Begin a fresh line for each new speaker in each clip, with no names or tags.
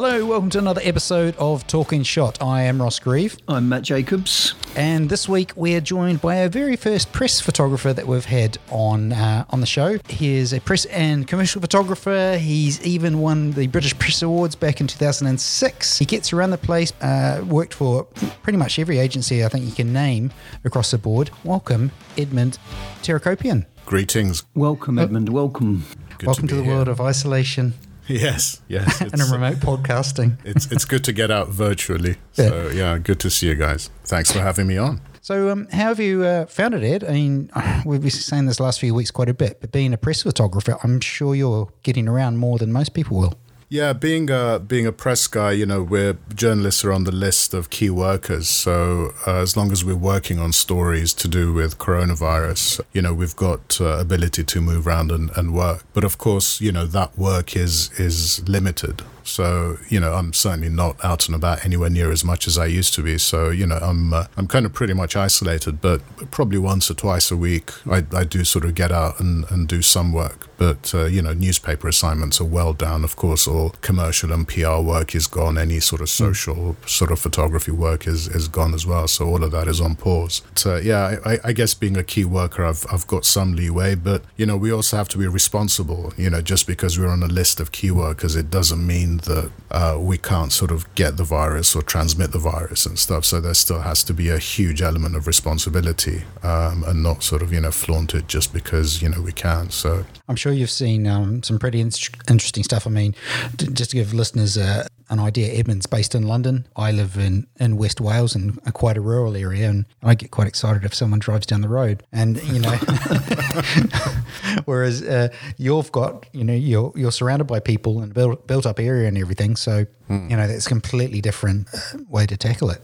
Hello, welcome to another episode of Talking Shot. I am Ross Grieve,
I'm Matt Jacobs.
and this week we're joined by our very first press photographer that we've had on uh, on the show. He is a press and commercial photographer. He's even won the British Press Awards back in 2006. He gets around the place, uh, worked for pretty much every agency I think you can name across the board. Welcome, Edmond Terakopian.
Greetings.
Welcome, Edmond. Welcome.
Good
welcome
to
to, the
here.
world of isolation
Yes, yes.
and
It's,
remote podcasting.
it's it's good to get out virtually. So yeah, good to see you guys. Thanks for having me on.
So, um, how have you uh, found it, Ed? I mean, we've been saying this last few weeks quite a bit, but being a press photographer, I'm sure you're getting around more than most people will.
Yeah, being a being a press guy, you know, we're journalists are on the list of key workers. So uh, as long as we're working on stories to do with coronavirus, you know, we've got uh, ability to move around and, and work. But of course, you know, that work is is limited. So you know, I'm certainly not out and about anywhere near as much as I used to be. So you know, I'm uh, I'm kind of pretty much isolated. But probably once or twice a week, I, I do sort of get out and, and do some work. But uh, you know, newspaper assignments are well down. Of course, all commercial and PR work is gone. Any sort of social sort of photography work is, is gone as well. So all of that is on pause. But, uh, yeah, I, I guess being a key worker, I've I've got some leeway. But you know, we also have to be responsible. You know, just because we're on a list of key workers, it doesn't mean that uh, we can't sort of get the virus or transmit the virus and stuff. So there still has to be a huge element of responsibility um, and not sort of you know flaunt it just because you know we can. So
I'm sure you've seen um, some pretty in- interesting stuff. I mean, just to give listeners uh, an idea, Edmond's based in London. I live in, in West Wales in a quite a rural area, and I get quite excited if someone drives down the road. And you know, whereas uh, you've got, you know, you're you're surrounded by people and built built up area and everything. So you know, that's a completely different uh, way to tackle it.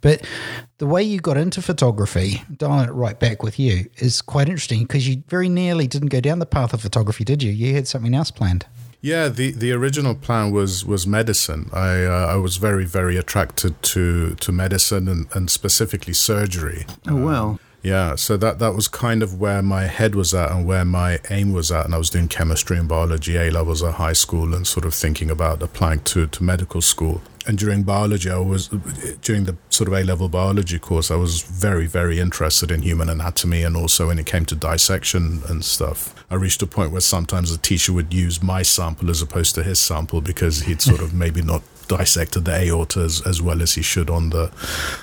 But the way you got into photography, dialing it right back with you, is quite interesting because you very nearly didn't go down the path of photography, did you? You had something else planned.
Yeah, the, the original plan was was medicine. I uh, I was very very attracted to to medicine and, and specifically surgery.
Oh, well.
Yeah, so that that was kind of where my head was at and where my aim was at, and I was doing chemistry and biology A levels at high school, and sort of thinking about applying to to medical school. And during biology, I was during the sort of A level biology course, I was very very interested in human anatomy, and also when it came to dissection and stuff. I reached a point where sometimes the teacher would use my sample as opposed to his sample because he'd sort of maybe not dissected the aorta as, as well as he should on the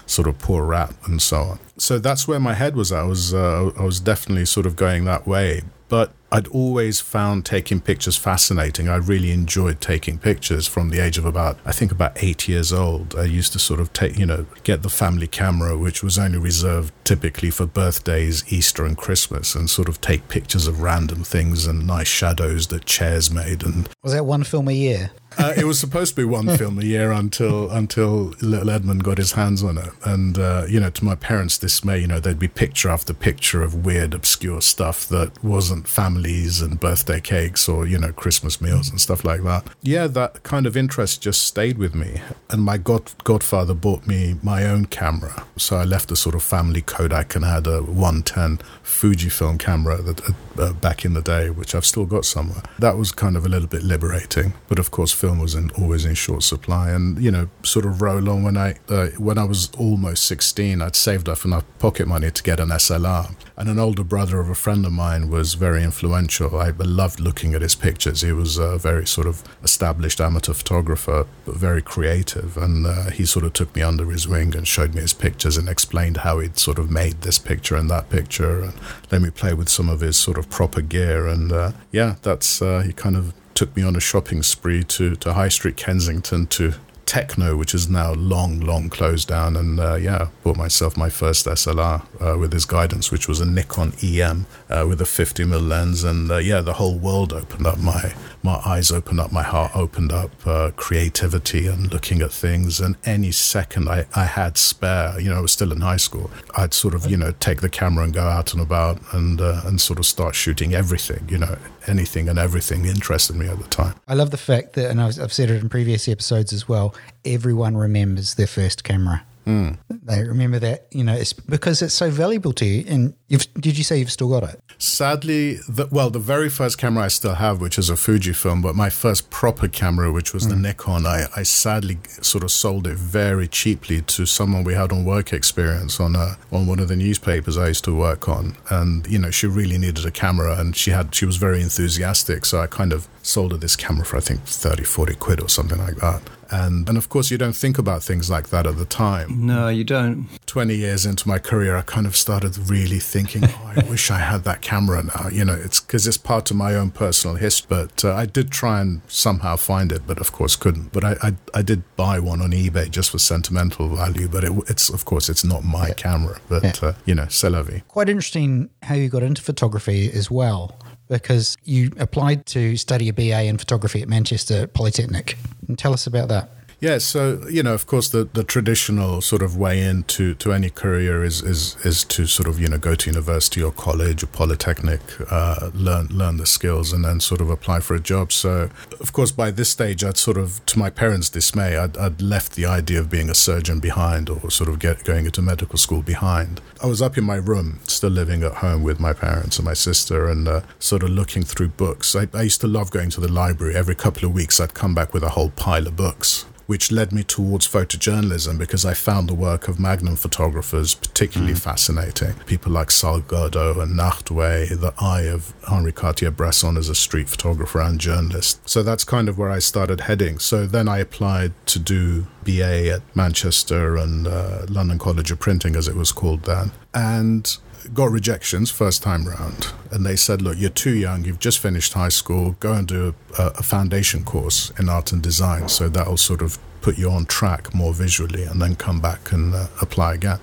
sort of poor rat and so on. So that's where my head was at. I was uh, I was definitely sort of going that way, but I'd always found taking pictures fascinating. I really enjoyed taking pictures from the age of about I think about 8 years old. I used to sort of take, you know, get the family camera which was only reserved typically for birthdays, Easter and Christmas and sort of take pictures of random things and nice shadows that chairs made and
Was that one film a year?
uh, it was supposed to be one film a year until until little Edmond got his hands on it, and uh, you know, to my parents' dismay, you know, there'd be picture after picture of weird, obscure stuff that wasn't and birthday cakes or you know Christmas meals and stuff like that. Yeah, that kind of interest just stayed with me, and my god godfather bought me my own camera, so I left a sort of family Kodak and had a 110 Fujifilm camera that uh, back in the day, which I've still got somewhere. That was kind of a little bit liberating, but of course, film was in, always in short supply. And you know, sort of roll on when I uh, when I was almost 16, I'd saved up enough pocket money to get an SLR. And an older brother of a friend of mine was very influential. I loved looking at his pictures. He was a very sort of established amateur photographer, but very creative. And uh, he sort of took me under his wing and showed me his pictures and explained how he'd sort of made this picture and that picture and let me play with some of his sort of proper gear. And uh, yeah, that's, uh, he kind of took me on a shopping spree to, to High Street Kensington to Tecno, which is now long, long closed down. And uh, yeah, bought myself my first SLR uh, with his guidance, which was a Nikon EM uh, with a 50 mm lens. And uh, yeah, the whole world opened up. My my eyes opened up, my heart opened up, uh, creativity and looking at things. And any second I, I had spare, you know, I was still in high school, I'd sort of, you know, take the camera and go out and about and uh, and sort of start shooting everything, you know, anything and everything interested me at the time.
I love the fact that, and I've, said it in previous episodes as well, everyone remembers their first camera. Mm. They remember that, you know, it's because it's so valuable to you. And you've, did you say you've still got it?
Sadly, the, well, the very first camera I still have, which is a Fujifilm, but my first proper camera, which was the mm. Nikon, I, I sadly sort of sold it very cheaply to someone we had on work experience on a, on one of the newspapers I used to work on, and you know she really needed a camera, and she had she was very enthusiastic, so I kind of sold her this camera for I think 30, 40 quid or something like that. And, and of course, you don't think about things like that at the time.
No, you don't.
20 years into my career, I kind of started really thinking, oh, I wish I had that camera now. You know, it's because it's part of my own personal history. But uh, I did try and somehow find it, but of course couldn't. But I, I, I did buy one on eBay just for sentimental value. But it, it's, of course, it's not my camera. But,
Yeah.
uh, you know, c'est la vie.
Quite interesting how you got into photography as well, because you applied to study a BA in photography at Manchester Polytechnic. And tell us about that.
Yeah, so you know, of course, the, the traditional sort of way into to any career is, is is to sort of you know go to university or college or polytechnic, uh, learn learn the skills, and then sort of apply for a job. So, of course, by this stage, I'd sort of, to my parents' dismay, I'd, I'd left the idea of being a surgeon behind or sort of get going into medical school behind. I was up in my room, still living at home with my parents and my sister, and uh, sort of looking through books. I, I used to love going to the library. Every couple of weeks, I'd come back with a whole pile of books which led me towards photojournalism because I found the work of Magnum photographers particularly fascinating. People like Salgado and Nachtwey, the eye of Henri Cartier-Bresson as a street photographer and journalist. So that's kind of where I started heading. So then I applied to do BA at Manchester and uh, London College of Printing, as it was called then. And got rejections first time round and they said look you're too young. You've just finished high school. Go and do a, a foundation course in art and design. So that'll sort of put you on track more visually and then come back and uh, apply again.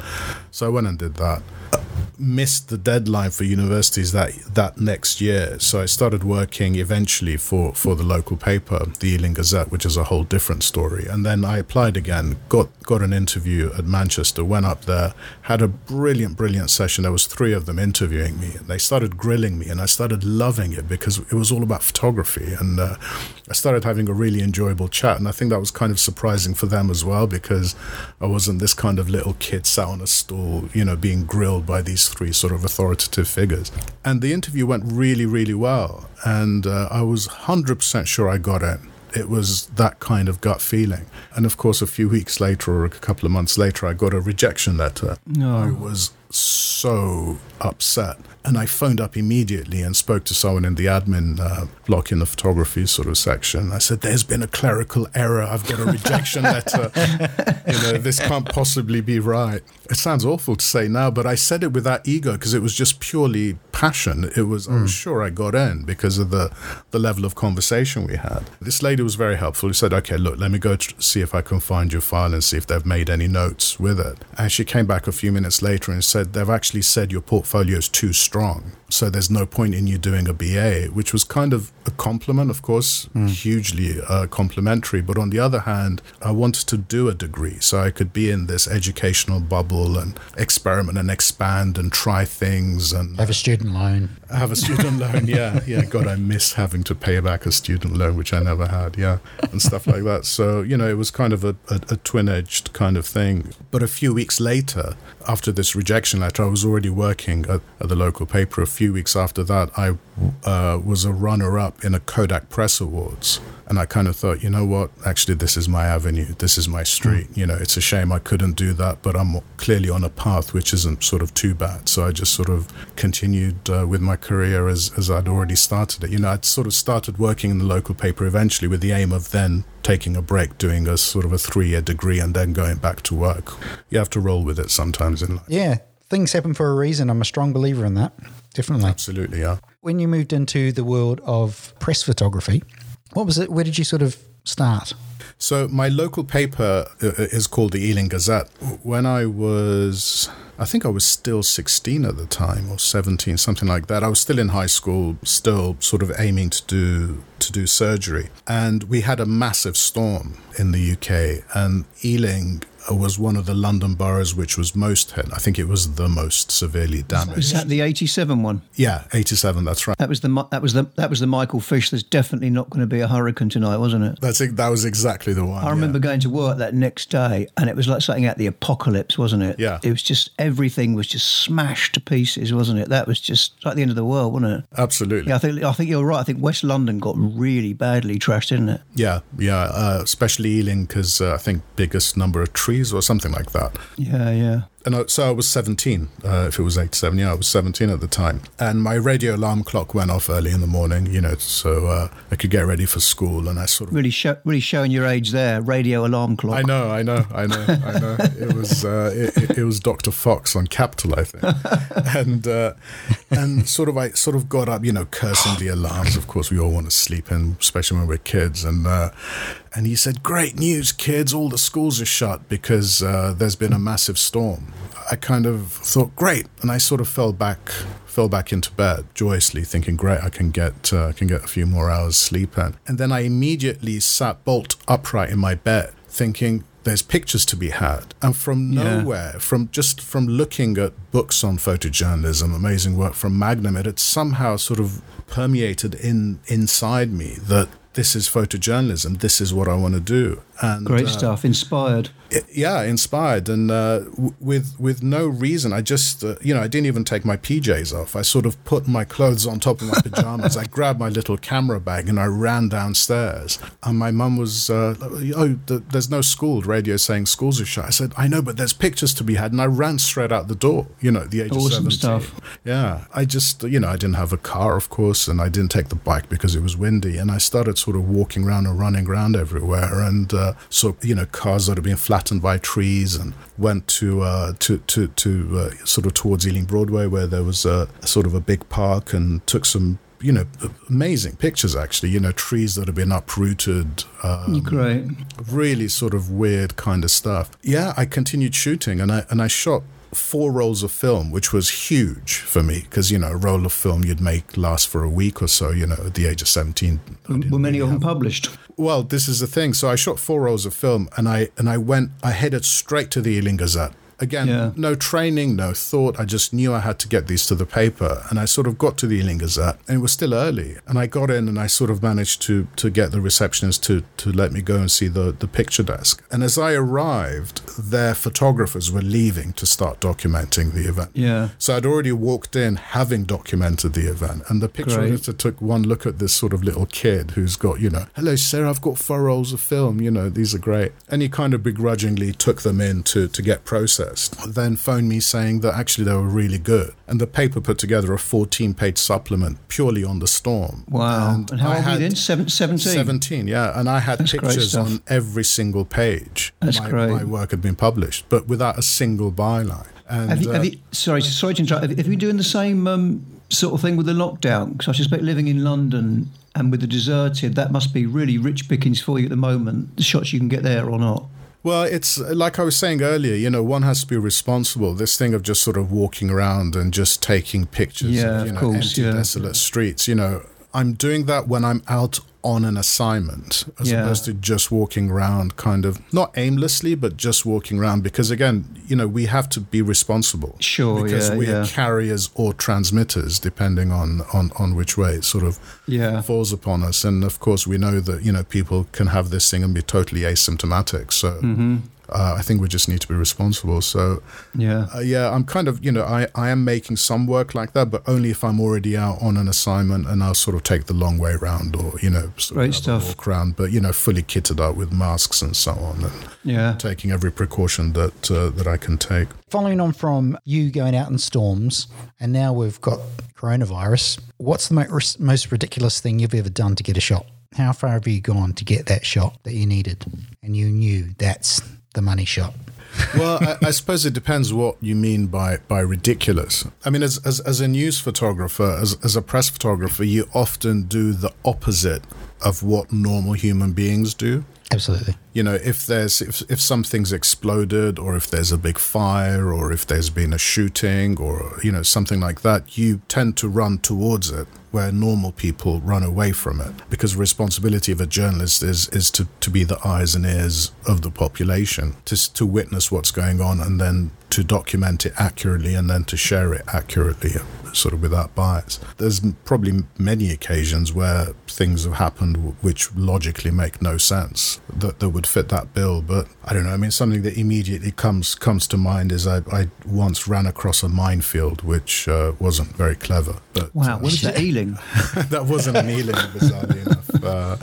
So i went and did that. Missed the deadline for universities that that next year. So I started working eventually for, for the local paper, the Ealing Gazette, which is a whole different story. And then I applied again, got got an interview at Manchester, went up there, had a brilliant, brilliant session. There was three of them interviewing me, and they started grilling me, and I started loving it because it was all about photography, and uh, I started having a really enjoyable chat. And I think that was kind of surprising for them as well because I wasn't this kind of little kid sat on a stool, you know, being grilled by these three sort of authoritative figures. And the interview went really, really well. And uh, I was 100% sure I got it. It was that kind of gut feeling. And of course, a few weeks later or a couple of months later, I got a rejection letter. I was so upset. And I phoned up immediately and spoke to someone in the admin uh, block in the photography sort of section. I said, There's been a clerical error. I've got a rejection letter. you know, this can't possibly be right. It sounds awful to say now, but I said it with that ego because it was just purely passion. It was, I'm sure I got in because of the, the level of conversation we had. This lady was very helpful. She said, Okay, look, let me go tr- see if I can find your file and see if they've made any notes with it. And she came back a few minutes later and said, They've actually said your portfolio is too strong strong. So there's no point in you doing a BA, which was kind of a compliment, of course, hugely uh, complimentary. But on the other hand, I wanted to do a degree so I could be in this educational bubble and experiment and expand and try things and
Have a student loan.
have a student loan. Yeah, yeah. God, I miss having to pay back a student loan, which I never had. Yeah, and stuff like that. So you know, it was kind of a, a, a twin-edged kind of thing. But a few weeks later, after this rejection letter, I was already working at, at the local paper. A few weeks after that, I uh, was a runner-up in a Kodak Press Awards. And I kind of thought, you know what? Actually, this is my avenue. This is my street. You know, it's a shame I couldn't do that, but I'm clearly on a path which isn't sort of too bad. So I just sort of continued uh, with my career as, as I'd already started it. You know, I'd sort of started working in the local paper eventually with the aim of then taking a break, doing a sort of a three year degree, and then going back to work. You have to roll with it sometimes in life.
Yeah, things happen for a reason. I'm a strong believer in that. Definitely.
Absolutely, yeah.
When you moved into the world of press photography, what was it? Where did you sort of start?
So my local paper uh, is called the Ealing Gazette. When I was, I think I was still 16 at the time or 17, something like that. I was still in high school, still sort of aiming to do to do surgery, and we had a massive storm in the UK, and Ealing was one of the London boroughs which was most hit. I think it was the most severely
Is
damaged.
that the 87 one?
Yeah, 87. That's right.
That was the that was the that was the Michael Fish. There's definitely not going to be a hurricane tonight, wasn't it?
That's it. That was exactly the one.
I remember
yeah.
going to work that next day, and it was like something out of the apocalypse, wasn't it?
Yeah.
It was just everything was just smashed to pieces, wasn't it? That was just like the end of the world, wasn't it?
Absolutely.
Yeah, I think I think you're right. I think West London got really badly trashed, didn't it?
Yeah, yeah, uh, especially Ealing because uh, I think biggest number of trees or something like that.
Yeah, yeah.
And I, so I was 17, uh, if it was 87, yeah, I was 17 at the time. And my radio alarm clock went off early in the morning, you know, so uh, I could get ready for school. And I sort of.
Really, show, really showing your age there. Radio alarm clock.
I know, I know, I know, I know. It was uh, it, it- it was Dr. Fox on Capital, I think, and uh, and sort of I sort of got up, you know, cursing the alarms. Of course, we all want to sleep in, especially when we're kids. And uh, and he said, "Great news, kids! All the schools are shut because uh, there's been a massive storm." I kind of thought, "Great," and I sort of fell back fell back into bed joyously, thinking, "Great, I can get uh, I can get a few more hours sleep in." And then I immediately sat bolt upright in my bed, thinking. There's pictures to be had, and from
Yeah.
nowhere, from just from looking at books on photojournalism, amazing work from Magnum, it had somehow sort of permeated in inside me that this is photojournalism. This is what I want to do. And
Great
uh,
stuff. Inspired.
I- yeah, inspired, and uh, w- with with no reason. I just, uh, you know, I didn't even take my PJs off. I sort of put my clothes on top of my pajamas. I grabbed my little camera bag and I ran downstairs. And my mum was, uh, oh, th- there's no school. Radio saying schools are shut. I said, I know, but there's pictures to be had, and I ran straight out the door. You know, at the age
Awesome
of seventeen.
stuff.
Yeah, I just, you know, I didn't have a car, of course, and I didn't take the bike because it was windy. And I started sort of walking around and running around everywhere, and uh, so you know, cars that had been flattened by trees, and went to uh, to to to uh, sort of towards Ealing Broadway, where there was a sort of a big park, and took some. You know, amazing pictures. Actually, you know, trees that have been uprooted, um,
Great.
really sort of weird kind of stuff. Yeah, I continued shooting and I and I shot four rolls of film, which was huge for me because you know a roll of film you'd make last for a week or so. You know, at the age of seventeen.
Were many of them published?
Well, this is the thing. So I shot four rolls of film and I and I went. I headed straight to the Ealing Gazette. Again,
Yeah.
no training, no thought. I just knew I had to get these to the paper. And I sort of got to the Ealing Gazette and it was still early. And I got in and I sort of managed to to get the receptionist to to let me go and see the, the picture desk. And as I arrived, their photographers were leaving to start documenting the event.
Yeah.
So I'd already walked in having documented the event, and the picture editor took one look at this sort of little kid who's got, you know, hello, sir, I've got four rolls of film, you know, these are great. And he kind of begrudgingly took them in to, to get processed. Then phoned me saying that actually they were really good. And the paper put together a 14 page supplement purely on the storm.
Wow. And, how
I
old were you
had
then? 17?
17, yeah. And I had
That's
pictures on every single page.
That's
my,
great.
my work had been published, but without a single byline. And,
Have you, have
uh,
you, sorry, sorry to interrupt. Have, have you doing the same um, sort of thing with the lockdown? Because I suspect living in London and with the deserted, that must be really rich pickings for you at the moment. The shots you can get there or not.
Well, it's like I was saying earlier, you know, one has to be responsible. This thing of just sort of walking around and just taking pictures
Yeah,
of, you
of
know,
course,
empty,
yeah.
desolate streets, you know, I'm doing that when I'm out on an assignment as
Yeah.
opposed to just walking around kind of not aimlessly, but just walking around because again, you know, we have to be responsible.
Sure,
Because
yeah,
we
yeah.
are carriers or transmitters, depending on, on, on which way it sort of
Yeah.
falls upon us. And of course, we know that you know people can have this thing and be totally asymptomatic. So
Mm-hmm.
Uh, I think we just need to be responsible. So
Yeah.
uh, yeah, I'm kind of you know I I am making some work like that, but only if I'm already out on an assignment and I'll sort of take the long way round or you know sort
Great
of
stuff.
walk around, but you know fully kitted up with masks and so on and
Yeah.
taking every precaution that uh, that I can take.
Following on from you going out in storms, and now we've got coronavirus, what's the mo- most ridiculous thing you've ever done to get a shot? How far have you gone to get that shot that you needed? And you knew that's the money shot.
well, I, I suppose it depends what you mean by, by ridiculous. I mean, as, as, as a news photographer, as, as a press photographer, you often do the opposite of what normal human beings do.
Absolutely.
You know, if there's if if something's exploded or if there's a big fire or if there's been a shooting or you know something like that, you tend to run towards it where normal people run away from it because the responsibility of a journalist is is to, to be the eyes and ears of the population to to witness what's going on and then to document it accurately and then to share it accurately sort of without bias. There's probably many occasions where things have happened which logically make no sense that, that would fit that bill. But I don't know. I mean, something that immediately comes comes to mind is I, I once ran across a minefield which uh, wasn't very clever. But
wow,
uh,
what is that? Ealing?
that wasn't an Ealing, bizarrely enough. Uh,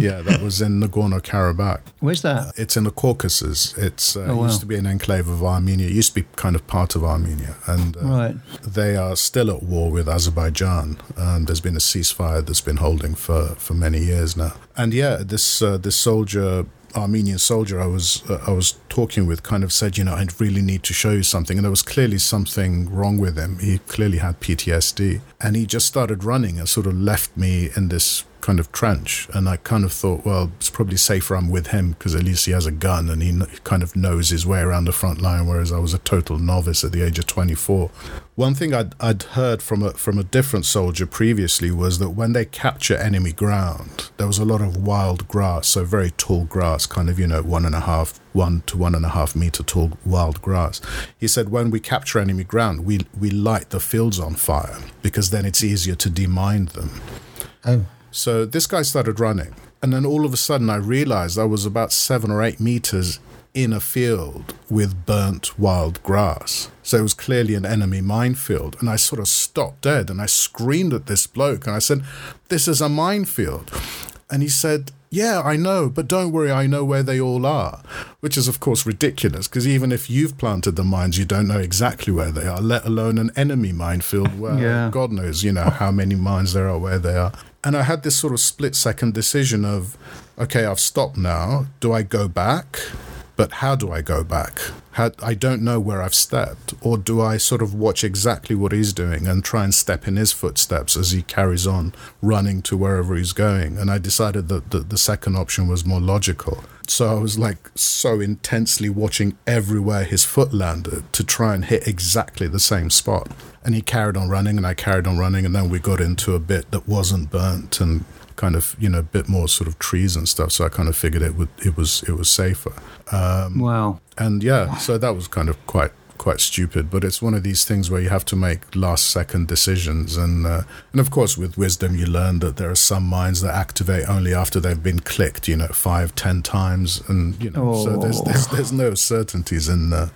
yeah, that was in Nagorno Karabakh.
Where's that?
It's in the Caucasus. It's uh,
Oh, wow.
used to be an enclave of Armenia. It used to be kind of part of Armenia, and uh,
Right.
they are still at war with Azerbaijan. Um, there's been a ceasefire that's been holding for, for many years now. And yeah, this uh, this soldier, Armenian soldier, I was uh, I was talking with, kind of said, you know, I really need to show you something, and there was clearly something wrong with him. He clearly had PTSD, and he just started running and sort of left me in this kind of trench and i kind of thought well it's probably safer i'm with him because at least he has a gun and he kind of knows his way around the front line whereas i was a total novice at the age of 24 one thing i'd, I'd heard from a, from a different soldier previously was that when they capture enemy ground there was a lot of wild grass so very tall grass kind of you know one and a half one to one and a half meter tall wild grass. He said when we capture enemy ground we we light the fields on fire because then it's easier to demine them.
Oh,
so this guy started running. And then all of a sudden, I realized I was about seven or eight meters in a field with burnt wild grass. So it was clearly an enemy minefield. And I sort of stopped dead and I screamed at this bloke and I said, This is a minefield. And he said, Yeah, I know, but don't worry, I know where they all are. Which is, of course, ridiculous because even if you've planted the mines, you don't know exactly where they are, let alone an enemy minefield where
Yeah.
God knows, you know, how many mines there are where they are. And I had this sort of split second decision of, okay, I've stopped now. Do I go back? But how do I go back? How, I don't know where I've stepped. Or do I sort of watch exactly what he's doing and try and step in his footsteps as he carries on running to wherever he's going? And I decided that the, the second option was more logical. So I was like so intensely watching everywhere his foot landed to try and hit exactly the same spot. And he carried on running, and I carried on running, and then we got into a bit that wasn't burnt and kind of you know a bit more sort of trees and stuff. So I kind of figured it would it was it was safer. Um,
Wow.
and yeah, so that was kind of quite quite stupid. But it's one of these things where you have to make last second decisions, and uh, and of course with wisdom you learn that there are some minds that activate only after they've been clicked, you know, five ten times, and you know, so there's
Oh.
there's there's no certainties in uh,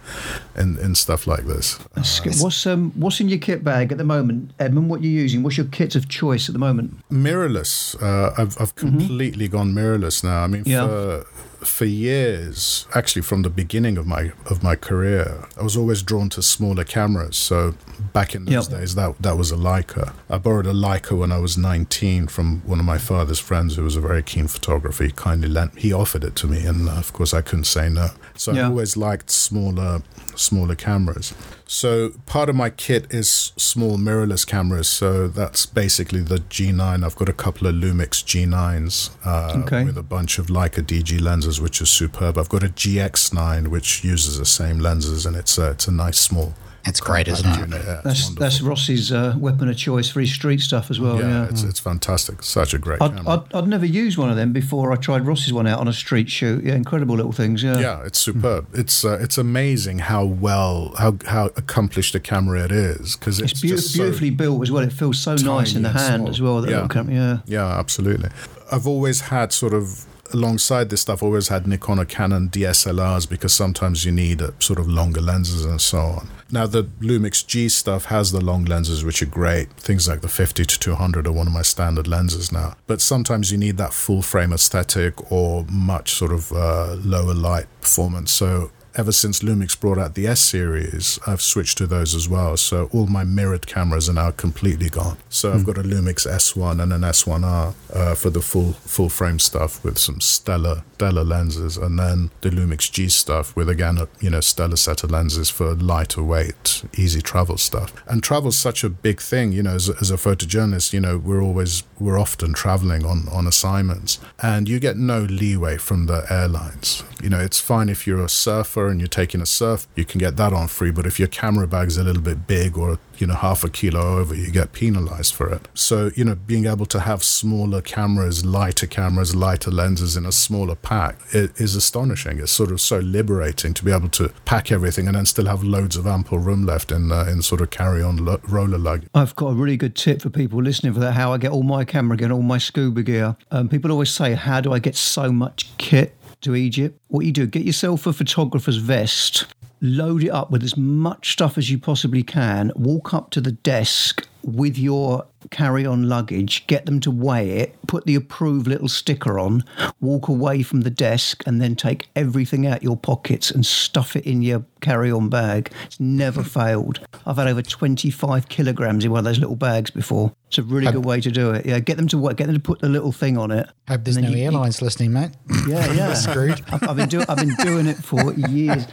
in in stuff like this.
Good. What's um what's in your kit bag at the moment, Edmond? What you using? What's your kit of choice at the moment?
mirrorless. Uh, I've I've completely gone mirrorless now. I mean,
Yeah.
for for years, actually from the beginning of my of my career, I was always drawn to smaller cameras. So back in those
Yep.
days, that that was a Leica. I borrowed a Leica when I was 19 from one of my father's friends who was a very keen photographer. He kindly lent, he offered it to me, and of course I couldn't say no. So
Yeah.
I always liked smaller smaller cameras. So part of my kit is small mirrorless cameras. So that's basically the G9. I've got a couple of Lumix G9s uh,
Okay.
with a bunch of Leica DG lenses, which is superb. I've got a GX9 which uses the same lenses, and it's a, it's a nice small.
It's great, isn't it?
Yeah,
That's that's Ross's uh, weapon of choice for his street stuff as well.
yeah,
Yeah.
It's, it's fantastic. Such a great
I'd,
camera.
I'd, I'd never used one of them before. I tried Ross's one out on a street shoot. Yeah, incredible little things. Yeah.
yeah, it's superb. It's uh, it's amazing how well how how accomplished a camera it is because it's,
It's, beau-
just so
beautifully built as well. It feels so nice in the hand
small.
as well. That
Yeah.
little camera. Yeah.
Yeah, absolutely. I've always had sort of alongside this stuff, always had Nikon or Canon DSLRs because sometimes you need uh, sort of longer lenses and so on. Now the Lumix G stuff has the long lenses, which are great. Things like the 50 to 200 are one of my standard lenses now. But sometimes you need that full frame aesthetic or much sort of uh, lower light performance. So ever since Lumix brought out the S series, I've switched to those as well. So all my mirrored cameras are now completely gone. So I've got a Lumix S1 and an S1R uh, for the full full frame stuff with some stellar stellar lenses, and then the Lumix G stuff with again a you know stellar set of lenses for lighter weight, easy travel stuff. And travel's such a big thing, you know. As, as a photojournalist, you know we're always we're often traveling on on assignments, and you get no leeway from the airlines. You know, it's fine if you're a surfer and you're taking a surf, you can get that on free. But if your camera bag's a little bit big or you know half a kilo over, you get penalized for it. So you know, being able to have smaller cameras, lighter cameras, lighter lenses in a smaller pack is astonishing. It's sort of so liberating to be able to pack everything and then still have loads of ample room left in uh, in sort of carry on lo- roller luggage.
I've got a really good tip for people listening for that. How I get all my camera gear, all my scuba gear. Um, people always say, "How do I get so much kit?" To Egypt, what you do, get yourself a photographer's vest, load it up with as much stuff as you possibly can, walk up to the desk with your carry on luggage, get them to weigh it, put the approved little sticker on, walk away from the desk, and then take everything out your pockets and stuff it in your carry on bag. It's never failed. I've had over 25 kilograms in one of those little bags before. It's a really good way to do it. Yeah, get them to work, get them to put the little thing on it.
Hope there's no
then you- you-
airlines listening, mate.
yeah, yeah.
Screwed.
I've, I've been doing. I've been doing it for years,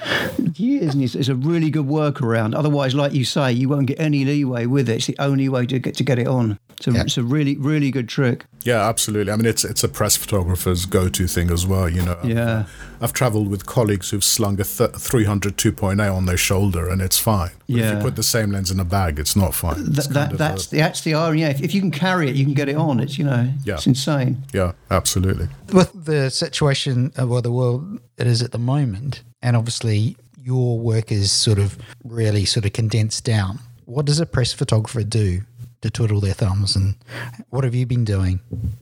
years, and it's, it's a really good workaround. Otherwise, like you say, you won't get any leeway with it. It's the only way to get to get it on. So
Yeah.
it's a really, really good trick.
Yeah, absolutely. I mean, it's it's a press photographer's go-to thing as well. You know, I've,
Yeah.
I've travelled with colleagues who've slung a th- 300 2.8 on their shoulder, and it's fine. But if
Yeah.
you put the same lens in a bag, it's not fine.
That,
It's
that that's
a-
the that's the irony. Yeah, if, if you can carry it, you can get it on. It's you know,
Yeah.
it's insane.
yeah, absolutely.
With the situation, of well, the world it is at the moment, and obviously your work is sort of really sort of condensed down. What does a press photographer do to twiddle their thumbs, and what have you been doing,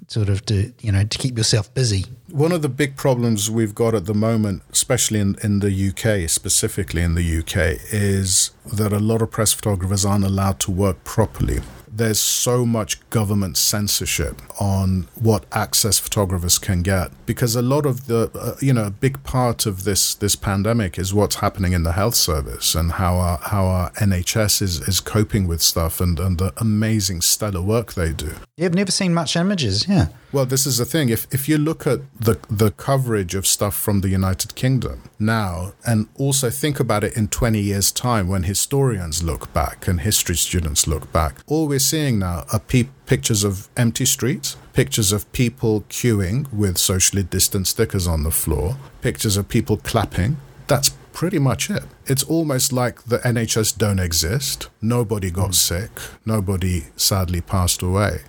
sort of to you know to keep yourself busy?
One of the big problems we've got at the moment, especially in, in the UK, specifically in the UK, is that a lot of press photographers aren't allowed to work properly. There's so much government censorship on what access photographers can get because a lot of the, uh, you know, a big part of this this pandemic is what's happening in the health service and how our how our NHS is, is coping with stuff and, and the amazing stellar work they do.
You've never seen much images, yeah.
Well, this is the thing. If if you look at the the coverage of stuff from the United Kingdom now, and also think about it in twenty years' time when historians look back and history students look back, all we're seeing now are pe- pictures of empty streets, pictures of people queuing with socially distanced stickers on the floor, pictures of people clapping. That's pretty much it. It's almost like the NHS don't exist. Nobody got hmm. sick. Nobody sadly passed away.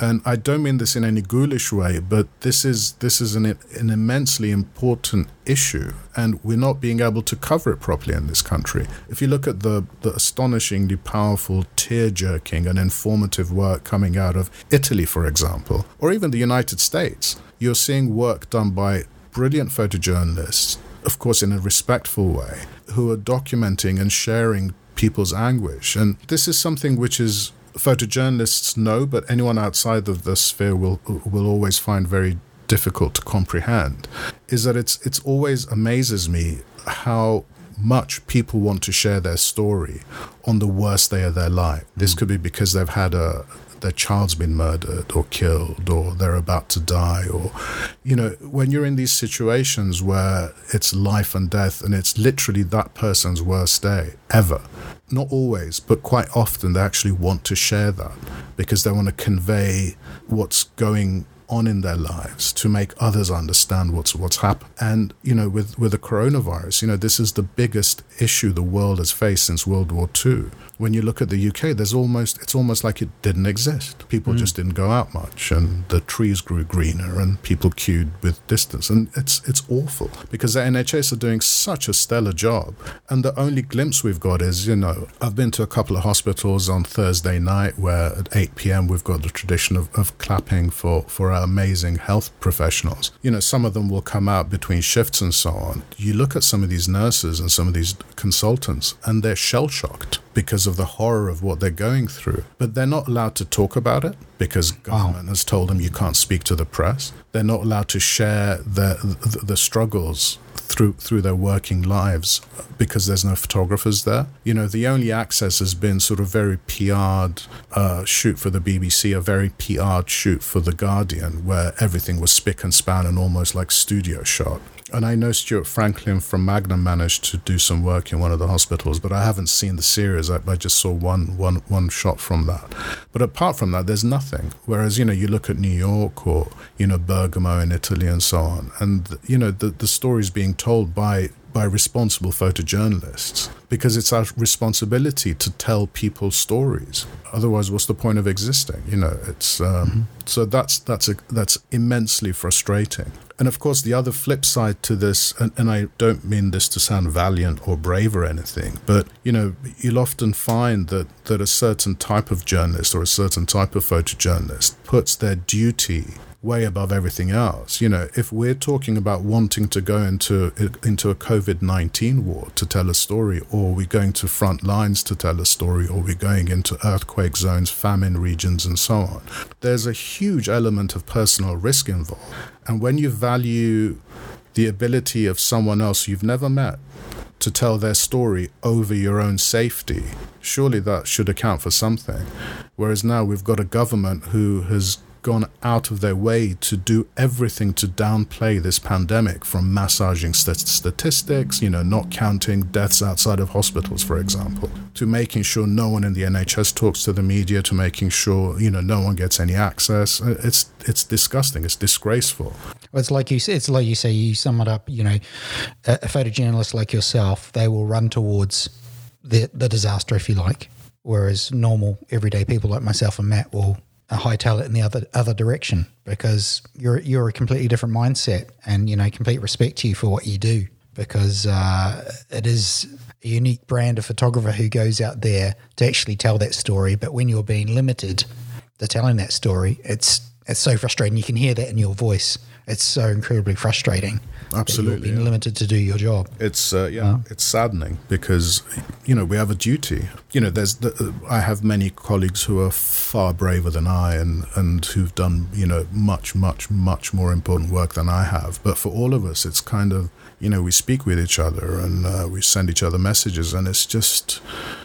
And I don't mean this in any ghoulish way, but this is this is an an immensely important issue, and we're not being able to cover it properly in this country. If you look at the the astonishingly powerful, tear-jerking, and informative work coming out of Italy, for example, or even the United States, you're seeing work done by brilliant photojournalists of course, in a respectful way, who are documenting and sharing people's anguish. And this is something which is photojournalists know, but anyone outside of the sphere will will always find very difficult to comprehend. Is that it's it's always amazes me how much people want to share their story on the worst day of their life. This hmm. could be because they've had a their child's been murdered or killed or they're about to die or you know when you're in these situations where it's life and death and it's literally that person's worst day ever not always but quite often they actually want to share that because they want to convey what's going on in their lives to make others understand what's what's happened. And you know, with with the coronavirus, you know, this is the biggest issue the world has faced since World War II. When you look at the UK, there's almost it's almost like it didn't exist. People hmm. just didn't go out much, and the trees grew greener, and people queued with distance, and it's it's awful because the NHS are doing such a stellar job, and the only glimpse we've got is you know I've been to a couple of hospitals on Thursday night where at 8 p.m. we've got the tradition of, of clapping for for our amazing health professionals. You know, some of them will come out between shifts and so on. You look at some of these nurses and some of these consultants, and they're shell shocked because of the horror of what they're going through. But they're not allowed to talk about it because government has told them you can't speak to the press. They're not allowed to share the the, the struggles through through their working lives because there's no photographers there. You know, the only access has been sort of very PR'd uh, shoot for the BBC, a very PR'd shoot for the Guardian, where everything was spick and span and almost like studio shot. And I know Stuart Franklin from Magnum managed to do some work in one of the hospitals, but I haven't seen the series. I, I just saw one, one, one shot from that. But apart from that, there's nothing. Whereas, you know, you look at New York or, you know, Bergamo in Italy and so on, and, you know, the, the stories being told by by responsible photojournalists because it's our responsibility to tell people stories. Otherwise, what's the point of existing? You know, it's um, mm-hmm. so that's that's a, that's immensely frustrating. And of course, the other flip side to this, and, and I don't mean this to sound valiant or brave or anything, but you know, you'll often find that that a certain type of journalist or a certain type of photojournalist puts their duty way above everything else. You know, if we're talking about wanting to go into into a COVID nineteen war to tell a story, or we're going to front lines to tell a story, or we're going into earthquake zones, famine regions, and so on, there's a huge element of personal risk involved. And when you value the ability of someone else you've never met to tell their story over your own safety, surely that should account for something. Whereas now we've got a government who has gone out of their way to do everything to downplay this pandemic from massaging st- statistics, you know, not counting deaths outside of hospitals, for example, to making sure no one in the NHS talks to the media, to making sure, you know, no one gets any access. Uh, it's it's disgusting. It's disgraceful.
It's like you say, it's like you say, you sum it up, you know, a, a photojournalist like yourself, they will run towards the, the disaster, if you like. Whereas normal, everyday people like myself and Matt will hightail it in the other other direction because you're you're a completely different mindset and you know complete respect to you for what you do because uh, it is a unique brand of photographer who goes out there to actually tell that story. But when you're being limited to telling that story it's it's so frustrating. You can hear that in your voice. It's so incredibly frustrating
absolutely
being yeah. limited to do your job.
It's uh, yeah it's saddening because you know we have a duty. You know there's the, uh, i have many colleagues who are far braver than i and and who've done you know much much much more important work than i have. But for all of us it's kind of you know we speak with each other and uh, we send each other messages and it's just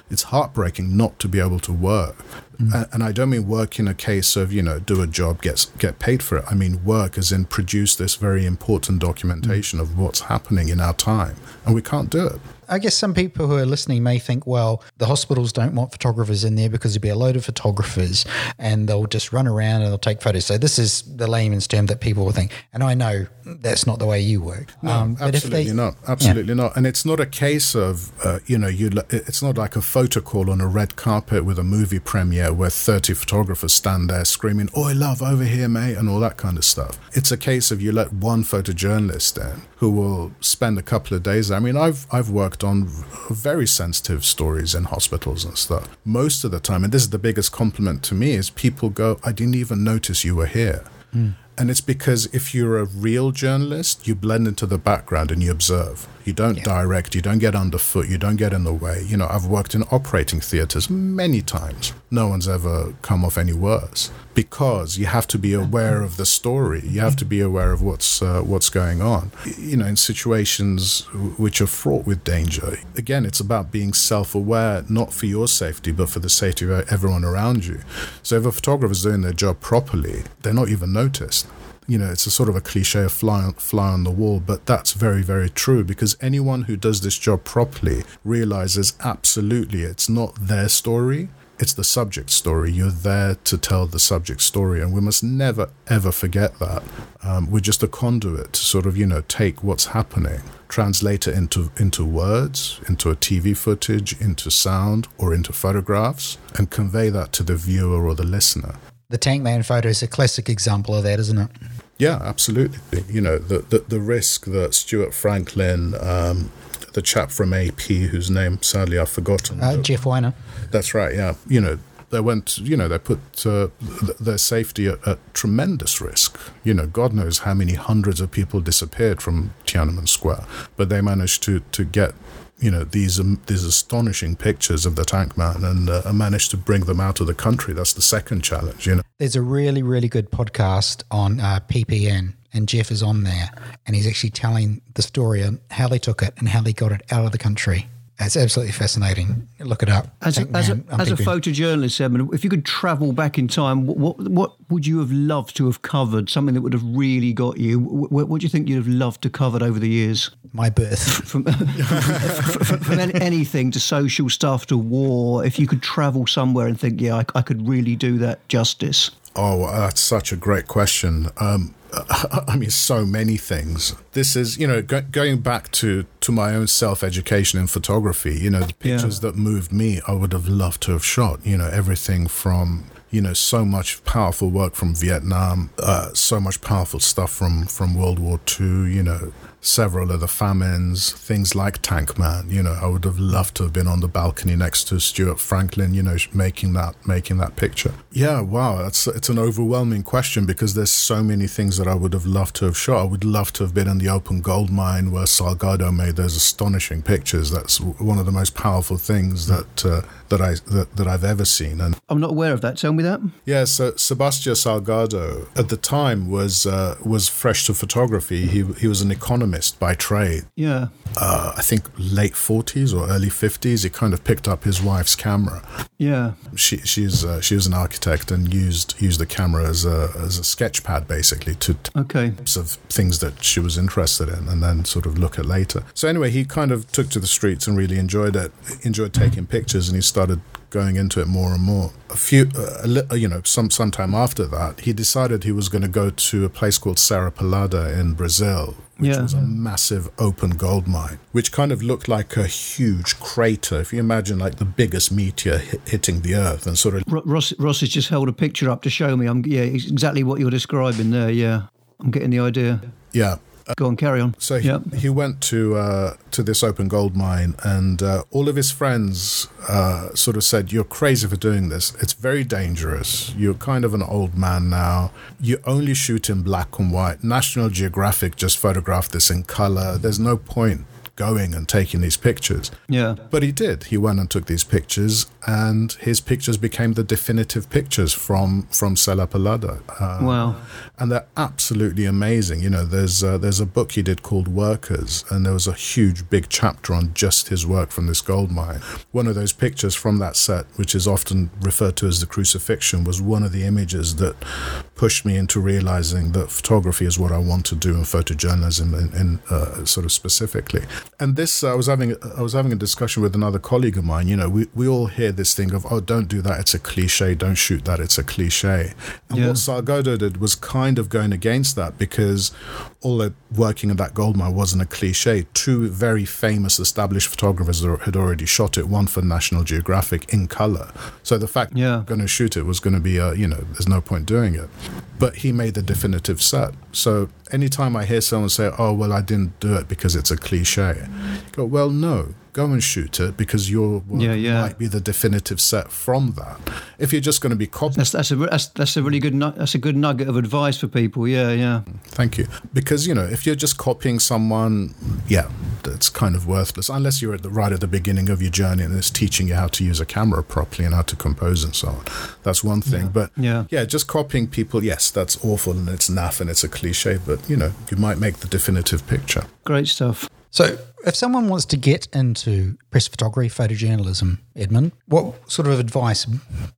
it's heartbreaking not to be able to work Mm. And I don't mean work in a case of, you know, do a job, get, get paid for it. I mean work as in produce this very important documentation mm. of what's happening in our time. And we can't do it.
I guess some people who are listening may think, well, the hospitals don't want photographers in there because there'll be a load of photographers and they'll just run around and they'll take photos. So this is the layman's term that people will think. And I know that's not the way you work.
No, um, absolutely they, not. Absolutely yeah. not. And it's not a case of, uh, you know, you. it's not like a photo call on a red carpet with a movie premiere where 30 photographers stand there screaming, "Oh, I love over here, mate," and all that kind of stuff. It's a case of you let one photojournalist in who will spend a couple of days. I mean, I've I've worked on very sensitive stories in hospitals and stuff. Most of the time, and this is the biggest compliment to me, is people go, "I didn't even notice you were here." Mm. And it's because if you're a real journalist, you blend into the background and you observe. You don't yeah. direct, you don't get underfoot, you don't get in the way. You know, I've worked in operating theaters many times. No one's ever come off any worse because you have to be aware of the story. You have to be aware of what's uh, what's going on. You know, in situations which are fraught with danger. Again, it's about being self-aware, not for your safety, but for the safety of everyone around you. So if a photographer is doing their job properly, they're not even noticed you know, it's a sort of a cliche of fly, fly on the wall, but that's very, very true because anyone who does this job properly realizes absolutely it's not their story, it's the subject story. You're there to tell the subject story, and we must never, ever forget that. Um, we're just a conduit to sort of, you know, take what's happening, translate it into, into words, into a TV footage, into sound, or into photographs, and convey that to the viewer or the listener.
The Tank Man photo is a classic example of that, isn't it?
Yeah, absolutely. You know, the, the, the risk that Stuart Franklin, um, the chap from AP, whose name sadly I've forgotten.
Uh, Jeff Widener.
That's right, yeah. You know, they went, you know, they put uh, th- their safety at, at, tremendous risk. You know, God knows how many hundreds of people disappeared from Tiananmen Square, but they managed to to get you know these um, these astonishing pictures of the tank man and uh, managed to bring them out of the country. That's the second challenge. You know,
there's a really really good podcast on uh, PPN. And Jeff is on there, and he's actually telling the story on how they took it and how they got it out of the country. It's absolutely fascinating. Look it up.
As a, as a, as a photojournalist, Edmond, if you could travel back in time, what what would you have loved to have covered? Something that would have really got you. What, what do you think you'd have loved to covered over the years?
My birth.
From, from, from anything to social stuff to war. If you could travel somewhere and think, yeah, I, I could really do that justice.
Oh, that's such a great question. Um, I mean, so many things. This is, you know, go, going back to to my own self education in photography. You know, the pictures yeah. that moved me, I would have loved to have shot. You know, everything from you know so much powerful work from Vietnam, uh, so much powerful stuff from from World War II. You know, several of the famines, things like Tank Man. You know, I would have loved to have been on the balcony next to Stuart Franklin. You know, making that making that picture. Yeah, wow, that's it's an overwhelming question because there's so many things that I would have loved to have shot. I would love to have been in the open gold mine where Salgado made those astonishing pictures. That's one of the most powerful things that uh, that I that, that I've ever seen. And
I'm not aware of that. Tell me that.
Yeah, so Sebastián Salgado at the time was uh, was fresh to photography. He he was an economist by trade.
Yeah.
Uh, I think late 40s or early 50s. He kind of picked up his wife's camera.
Yeah.
She she's uh, she was an architect and used used the camera as a as a sketch pad basically to
okay
of things that she was interested in and then sort of look at later. So anyway, he kind of took to the streets and really enjoyed it. Enjoyed taking pictures and he started going into it more and more. A few, uh, you know, some sometime after that, he decided he was going to go to a place called Serra Pelada in Brazil, which yeah. was a massive open gold mine, which kind of looked like a huge crater. If you imagine like the biggest meteor hit, hitting the Earth and sort of.
Ross, Ross has just held a picture up to show me. I'm yeah, exactly what you're describing there. Yeah, I'm getting the idea.
Yeah,
Go on, carry on.
So he, yep. he went to uh, to this open gold mine, and uh, all of his friends uh, sort of said, "You're crazy for doing this. It's very dangerous. You're kind of an old man now. You only shoot in black and white. National Geographic just photographed this in color. There's no point." Going and taking these pictures.
Yeah.
But he did. He went and took these pictures, and his pictures became the definitive pictures from from Serra Pelada.
Uh, wow.
And they're absolutely amazing. You know, there's uh, there's a book he did called Workers, and there was a huge big chapter on just his work from this gold mine. One of those pictures from that set, which is often referred to as the crucifixion, was one of the images that pushed me into realizing that photography is what I want to do in photojournalism, in, in uh, sort of specifically and this uh, I was having I was having a discussion with another colleague of mine. You know, we, we all hear this thing of oh, don't do that, it's a cliche. Don't shoot that, it's a cliche. And yeah. what Salgado did was kind of going against that because all that working at that gold mine wasn't a cliche. Two very famous established photographers had already shot it. One for National Geographic in color. So the fact yeah. going to shoot it was going to be a you know there's no point doing it. But he made the definitive set. So anytime I hear someone say, "Oh well, I didn't do it because it's a cliche," go, "Well, no, go and shoot it because your work yeah, yeah. might be the definitive set from that. If you're just going to be copying,
that's, that's a that's, that's a really good that's a good nugget of advice for people. Yeah, yeah.
Thank you. Because you know, if you're just copying someone, yeah, that's kind of worthless unless you're at the right at the beginning of your journey and it's teaching you how to use a camera properly and how to compose and so on. That's one thing.
Yeah.
But
yeah,
yeah, just copying people, yes, that's awful and it's naff and it's a cliche. But you know, you might make the definitive picture.
Great stuff.
So, if someone wants to get into press photography, photojournalism, Edmond, what sort of advice,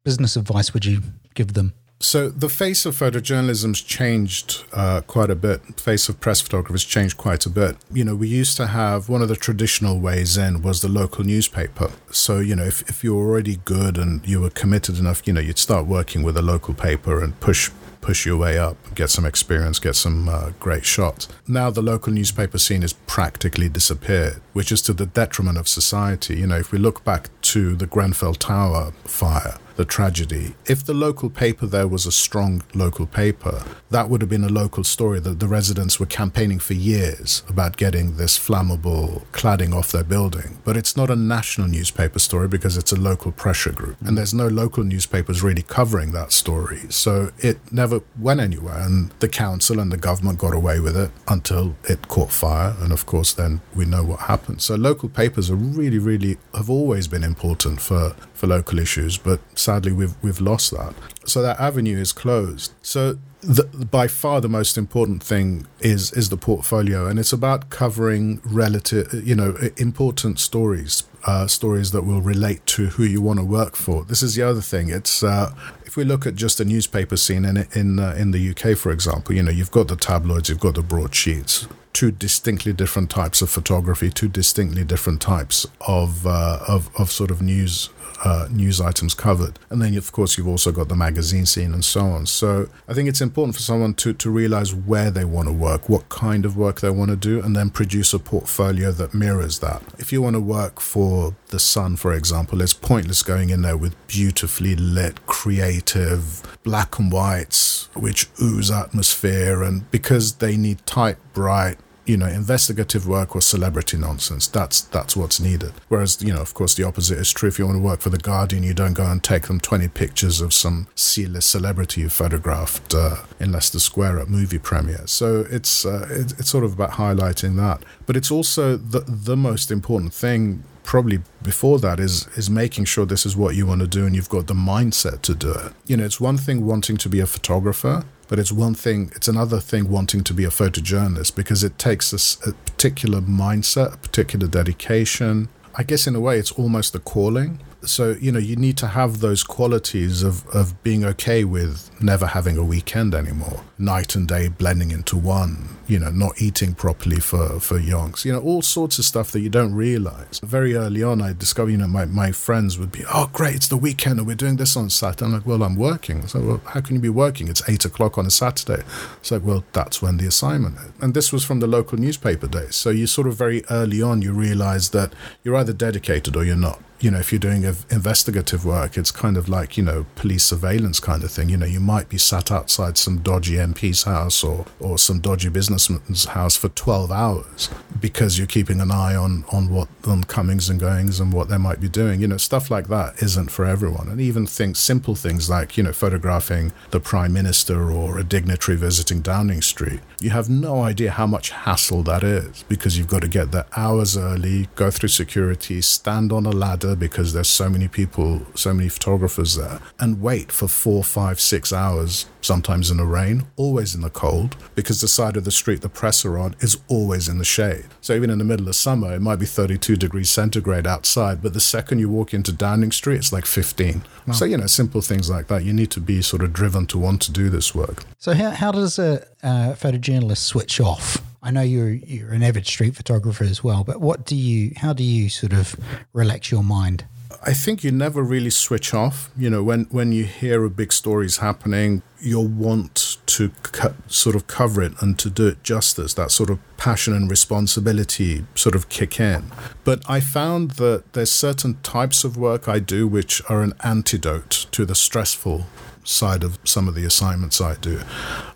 business advice, would you give them?
So the face of photojournalism's changed uh, quite a bit. Face of press photography has changed quite a bit. You know, we used to have one of the traditional ways in was the local newspaper. So you know, if if you were already good and you were committed enough, you know, you'd start working with a local paper and push push your way up, get some experience, get some uh, great shots. Now the local newspaper scene has practically disappeared, which is to the detriment of society. You know, if we look back to the Grenfell Tower fire, the tragedy. If the local paper there was a strong local paper, that would have been a local story that the residents were campaigning for years about getting this flammable cladding off their building. But it's not a national newspaper story because it's a local pressure group. And there's no local newspapers really covering that story. So it never went anywhere. And the council and the government got away with it until it caught fire. And of course, then we know what happened. So local papers are really, really have always been important for, for local issues. But sadly, we've, we've lost that. So that avenue is closed. So the, by far the most important thing is is the portfolio, and it's about covering relative, you know, important stories, uh, stories that will relate to who you want to work for. This is the other thing. It's uh, if we look at just the newspaper scene in in uh, in the UK, for example, you know, you've got the tabloids, you've got the broadsheets, two distinctly different types of photography, two distinctly different types of uh, of of sort of news uh, news items covered. And then, of course, you've also got the magazine scene and so on. So I think it's important for someone to, to realize where they want to work, what kind of work they want to do, and then produce a portfolio that mirrors that. If you want to work for The Sun, for example, it's pointless going in there with beautifully lit, creative black and whites, which ooze atmosphere, and because they need tight, bright, you know, investigative work or celebrity nonsense. That's that's what's needed. Whereas, you know, of course, the opposite is true. If you want to work for the Guardian, you don't go and take them twenty pictures of some C-list celebrity you photographed uh, in Leicester Square at movie premiere So it's uh, it, it's sort of about highlighting that, but it's also the the most important thing probably before that is is making sure this is what you want to do and you've got the mindset to do it. You know, it's one thing wanting to be a photographer, but it's one thing, it's another thing wanting to be a photojournalist because it takes a, a particular mindset, a particular dedication. I guess in a way, it's almost a calling so you know you need to have those qualities of of being okay with never having a weekend anymore. Night and day blending into one you know not eating properly for for yonks you know all sorts of stuff that you don't realize. Very early on i discovered you know my, my friends would be oh great it's the weekend and we're doing this on saturday. I'm like well i'm working. So well, how can you be working? It's eight o'clock on a saturday. It's like well that's when the assignment is. and this was from the local newspaper days. So you sort of very early on you realize that you're either dedicated or you're not you know, if you're doing investigative work, it's kind of like, you know, police surveillance kind of thing. You know, you might be sat outside some dodgy MP's house or, or some dodgy businessman's house for 12 hours because you're keeping an eye on, on what on comings and goings and what they might be doing. You know, stuff like that isn't for everyone. And even things, simple things like, you know, photographing the prime minister or a dignitary visiting Downing Street. You have no idea how much hassle that is because you've got to get there hours early, go through security, stand on a ladder because there's so many people, so many photographers there, and wait for four, five, six hours, sometimes in the rain, always in the cold, because the side of the street the press are on is always in the shade. So even in the middle of summer, it might be 32 degrees centigrade outside, but the second you walk into Downing Street, it's like 15. Wow. So, you know, simple things like that. You need to be sort of driven to want to do this work.
So, how, how does a uh, photojournalist switch off? I know you're you're an avid street photographer as well, but what do you how do you sort of relax your mind?
I think you never really switch off. You know, when when you hear a big story is happening, you'll want to co- sort of cover it and to do it justice. That sort of passion and responsibility sort of kick in. But I found that there's certain types of work I do which are an antidote to the stressful side of some of the assignments I do.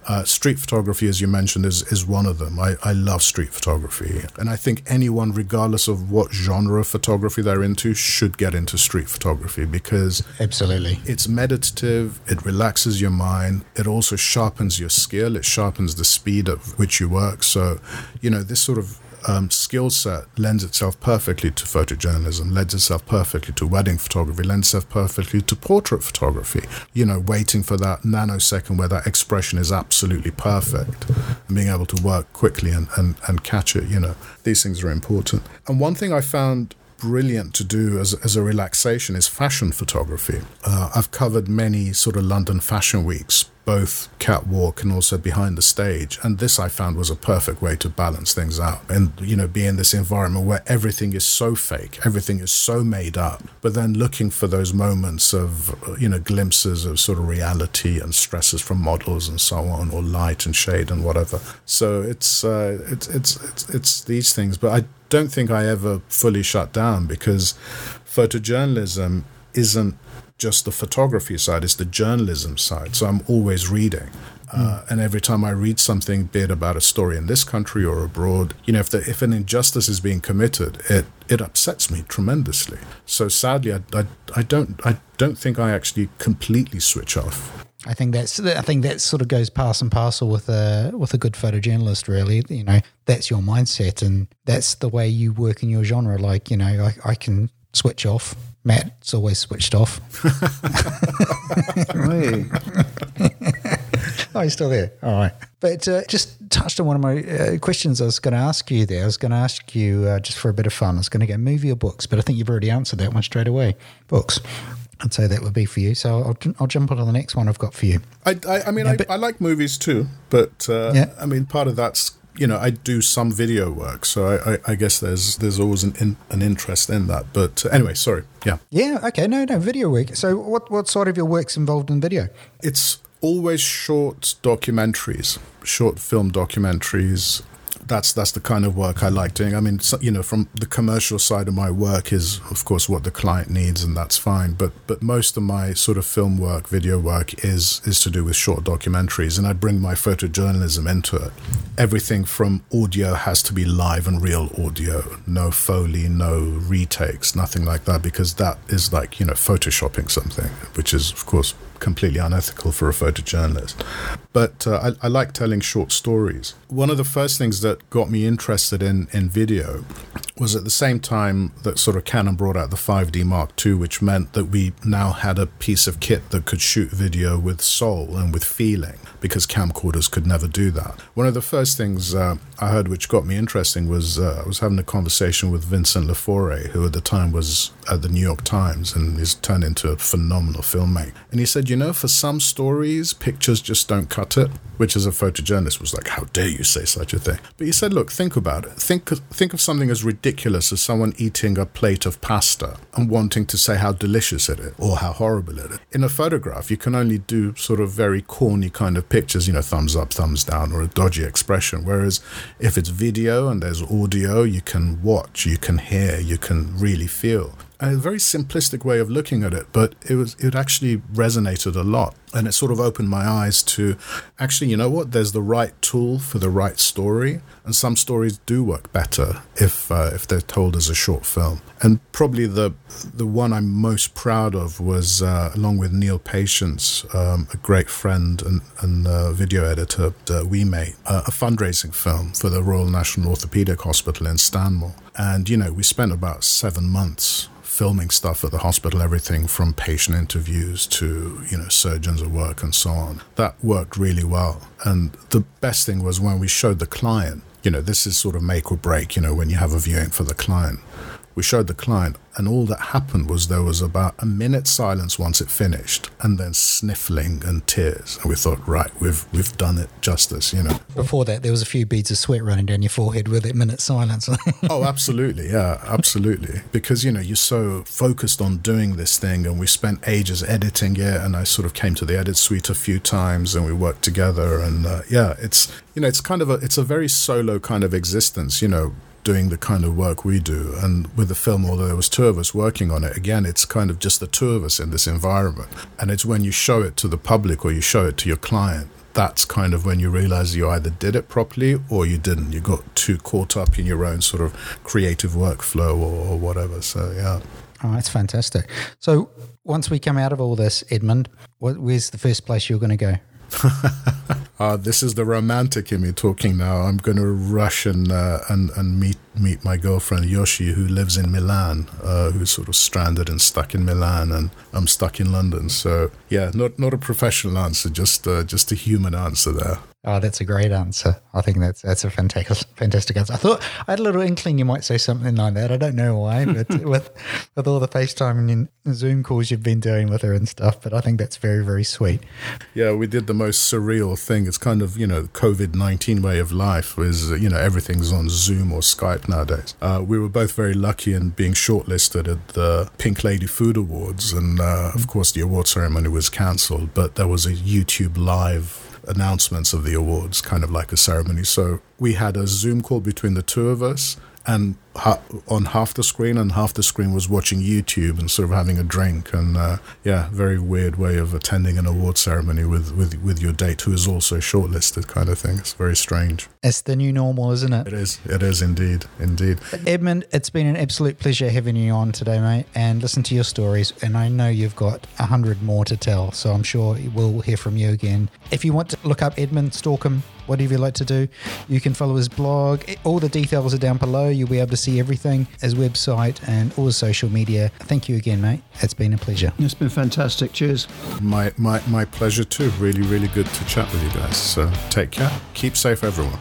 Uh, street photography, as you mentioned, is, is one of them. I, I love street photography. And I think anyone, regardless of what genre of photography they're into, should get into street photography because
absolutely
it's meditative, it relaxes your mind, it also sharpens your skill, it sharpens the speed at which you work. So, you know, this sort of um, skill set lends itself perfectly to photojournalism, lends itself perfectly to wedding photography, lends itself perfectly to portrait photography. You know, waiting for that nanosecond where that expression is absolutely perfect and being able to work quickly and, and, and catch it, you know, these things are important. And one thing I found brilliant to do as, as a relaxation is fashion photography. Uh, I've covered many sort of London fashion weeks, both catwalk and also behind the stage. And this I found was a perfect way to balance things out and, you know, be in this environment where everything is so fake, everything is so made up, but then looking for those moments of, you know, glimpses of sort of reality and stresses from models and so on, or light and shade and whatever. So it's, uh, it's, it's, it's, it's these things. But I don't think I ever fully shut down because photojournalism isn't just the photography side; it's the journalism side. So I'm always reading. Uh, and every time I read something, be it about a story in this country or abroad, you know, if the, if an injustice is being committed, it it upsets me tremendously. So sadly, I, I, I don't I don't think I actually completely switch off.
I think that's I think that sort of goes pass and parcel with a with a good photojournalist. Really, you know, that's your mindset, and that's the way you work in your genre. Like, you know, I, I can switch off. Matt's always switched off.
Hey.
Oh, he's still there. All right. But uh, just touched on one of my uh, questions I was going to ask you there. I was going to ask you, uh, just for a bit of fun, I was going to go movie or books, but I think you've already answered that one straight away. Books. I'd say that would be for you. So I'll, I'll jump on to the next one I've got for you.
I, I, I mean,
Yeah,
I,
but-
I like movies too, but uh,
Yeah.
I mean, part of that's you know I do some video work, so I, I, I guess there's there's always an in, an interest in that. But uh, anyway, sorry, yeah,
Yeah. Okay. No, no. Video work. So what, what sort of your work's involved in video?
it's always short documentaries, short film documentaries. That's that's the kind of work I like doing. I mean, so, you know, from the commercial side of my work is, of course, what the client needs, and that's fine. But but most of my sort of film work, video work, is is to do with short documentaries, and I bring my photojournalism into it. Everything from audio has to be live and real audio, no foley, no retakes, nothing like that, because that is like you know photoshopping something, which is of course completely unethical for a photojournalist. But uh, I, I like telling short stories. One of the first things that got me interested in, in video was at the same time that sort of Canon brought out the 5D Mark II, which meant that we now had a piece of kit that could shoot video with soul and with feeling, because camcorders could never do that. One of the first things uh, I heard which got me interesting was uh, I was having a conversation with Vincent Laforet, who at the time was at the New York Times and is turned into a phenomenal filmmaker. And he said, you know, for some stories, pictures just don't cut it, which as a photojournalist was like, how dare you say such a thing? But he said, look, think about it. Think, think of something as ridiculous as someone eating a plate of pasta and wanting to say how delicious it is or how horrible it is. In a photograph, you can only do sort of very corny kind of pictures, you know, thumbs up, thumbs down, or a dodgy expression. Whereas if it's video and there's audio, you can watch, you can hear, you can really feel a very simplistic way of looking at it, but it was it actually resonated a lot, and it sort of opened my eyes to actually, you know what? There's the right tool for the right story, and some stories do work better if uh, if they're told as a short film. And probably the the one I'm most proud of was uh, along with Neil Patience, um, a great friend and, and uh, video editor that we made, uh, a fundraising film for the Royal National Orthopaedic Hospital in Stanmore, and you know we spent about seven months filming stuff at the hospital, everything from patient interviews to, you know, surgeons at work and so on. That worked really well. And the best thing was when we showed the client, you know, this is sort of make or break, you know, when you have a viewing for the client. We showed the client, and all that happened was there was about a minute silence once it finished, and then sniffling and tears. And we thought, right, we've we've done it justice, you know.
Before that, there was a few beads of sweat running down your forehead with that minute silence.
oh, absolutely. Yeah, absolutely. Because, you know, you're so focused on doing this thing, and we spent ages editing it. And I sort of came to the edit suite a few times and we worked together. And uh, yeah, it's, you know, it's kind of a, it's a very solo kind of existence, you know, doing the kind of work we do. And with the film, although there was two of us working on it, again, it's kind of just the two of us in this environment. And it's when you show it to the public or you show it to your client that's kind of when you realize you either did it properly or you didn't. You got too caught up in your own sort of creative workflow or, or whatever. So, yeah.
Oh, that's fantastic. So once we come out of all this, Edmond, where's the first place you're going to go?
Uh, this is the romantic in me talking now. I'm going to rush and uh, and and meet meet my girlfriend Yoshi, who lives in Milan, uh, who's sort of stranded and stuck in Milan, and I'm stuck in London. So yeah, not not a professional answer, just uh, just a human answer there.
Oh, that's a great answer. I think that's that's a fantastic fantastic answer. I thought I had a little inkling you might say something like that. I don't know why, but with with all the FaceTime and Zoom calls you've been doing with her and stuff, but I think that's very very sweet.
Yeah, we did the most surreal thing. It's kind of you know COVID nineteen way of life is you know everything's on Zoom or Skype nowadays. Uh, we were both very lucky in being shortlisted at the Pink Lady Food Awards, and uh, of course the award ceremony was cancelled, but there was a YouTube live announcements of the awards, kind of like a ceremony. So we had a Zoom call between the two of us, and ha- on half the screen, and half the screen was watching YouTube and sort of having a drink. And uh, yeah, very weird way of attending an award ceremony with, with, with your date, who is also shortlisted, kind of thing. It's very strange.
It's the new normal, isn't it?
It is. It is indeed. Indeed.
Edmond, it's been an absolute pleasure having you on today, mate, and listen to your stories. And I know you've got a hundred more to tell, so I'm sure we'll hear from you again. If you want to look up Edmond, stalk him, whatever you like to do, you can follow his blog. All the details are down below. You'll be able to see everything, his website, and all his social media. Thank you again, mate. It's been a pleasure.
It's been fantastic. Cheers.
My, my, my pleasure too. Really, really good to chat with you guys. So take care. Keep safe, everyone.